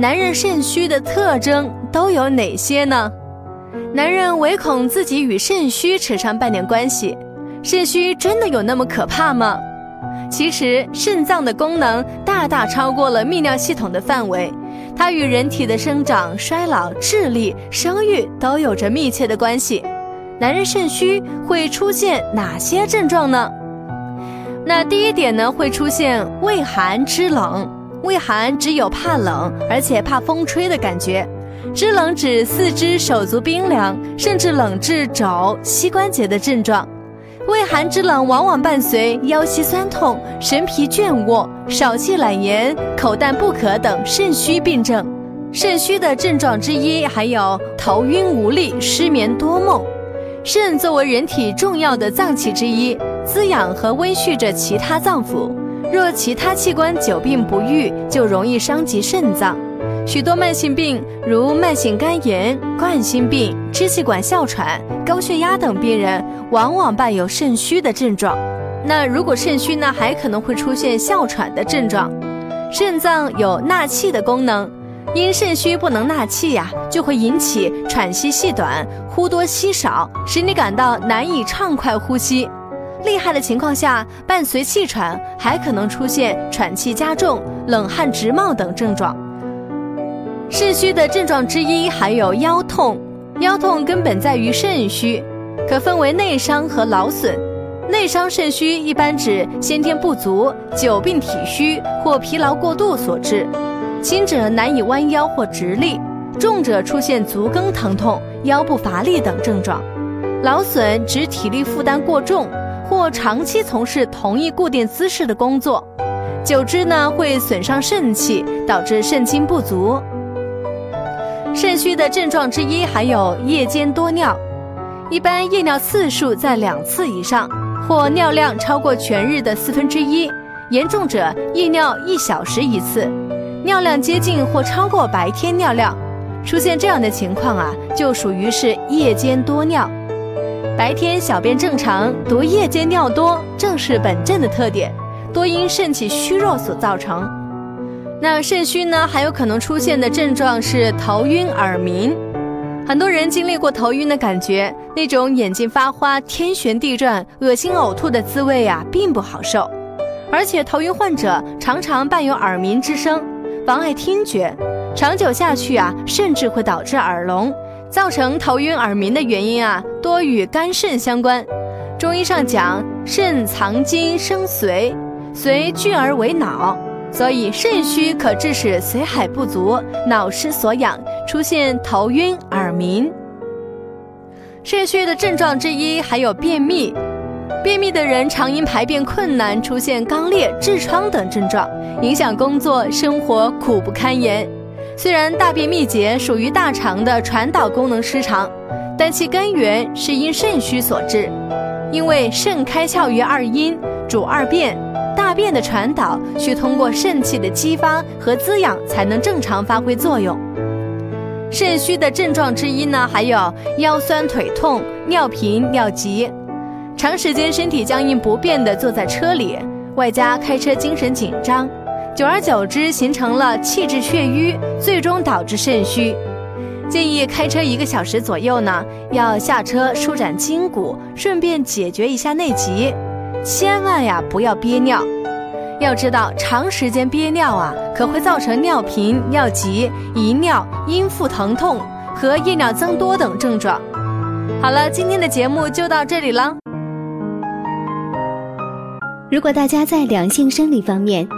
男人肾虚的特征都有哪些呢？男人唯恐自己与肾虚扯上半点关系，肾虚真的有那么可怕吗？其实肾脏的功能大大超过了泌尿系统的范围，它与人体的生长、衰老、智力、生育都有着密切的关系。男人肾虚会出现哪些症状呢？那第一点呢，会出现畏寒肢冷。畏寒只有怕冷，而且怕风吹的感觉；肢冷指四肢手足冰凉，甚至冷至肘、膝关节的症状。畏寒肢冷往往伴随腰膝酸痛、神疲倦卧、少气懒言、口淡不渴等肾虚病症。肾虚的症状之一还有头晕无力、失眠多梦。肾作为人体重要的脏器之一，滋养和温煦着其他脏腑。若其他器官久病不愈，就容易伤及肾脏。许多慢性病，如慢性肝炎、冠心病、支气管哮喘、高血压等病人，往往伴有肾虚的症状。那如果肾虚呢，还可能会出现哮喘的症状。肾脏有纳气的功能，因肾虚不能纳气呀，就会引起喘息细短、呼多吸少，使你感到难以畅快呼吸。厉害的情况下，伴随气喘，还可能出现喘气加重、冷汗直冒等症状。肾虚的症状之一还有腰痛，腰痛根本在于肾虚，可分为内伤和劳损。内伤肾虚一般指先天不足、久病体虚或疲劳过度所致，轻者难以弯腰或直立，重者出现足跟疼痛、腰部乏力等症状。劳损指体力负担过重。或长期从事同一固定姿势的工作，久之呢会损伤肾气，导致肾精不足。肾虚的症状之一还有夜间多尿，一般夜尿次数在两次以上，或尿量超过全日的四分之一，严重者夜尿一小时一次，尿量接近或超过白天尿量。出现这样的情况啊，就属于是夜间多尿。白天小便正常，独夜间尿多，正是本症的特点，多因肾气虚弱所造成。那肾虚呢，还有可能出现的症状是头晕耳鸣。很多人经历过头晕的感觉，那种眼睛发花、天旋地转、恶心呕吐的滋味啊，并不好受。而且头晕患者常常伴有耳鸣之声，妨碍听觉，长久下去啊，甚至会导致耳聋。造成头晕耳鸣的原因啊，多与肝肾相关。中医上讲，肾藏精生髓，髓聚而为脑，所以肾虚可致使髓海不足，脑失所养，出现头晕耳鸣。肾虚的症状之一还有便秘，便秘的人常因排便困难，出现肛裂、痔疮等症状，影响工作生活，苦不堪言。虽然大便秘结属于大肠的传导功能失常，但其根源是因肾虚所致。因为肾开窍于二阴，主二便，大便的传导需通过肾气的激发和滋养才能正常发挥作用。肾虚的症状之一呢，还有腰酸腿痛、尿频尿急，长时间身体僵硬不便地坐在车里，外加开车精神紧张。久而久之，形成了气滞血瘀，最终导致肾虚。建议开车一个小时左右呢，要下车舒展筋骨，顺便解决一下内急。千万呀，不要憋尿。要知道，长时间憋尿啊，可会造成尿频、尿急、遗尿、阴腹疼痛和夜尿增多等症状。好了，今天的节目就到这里了。如果大家在两性生理方面，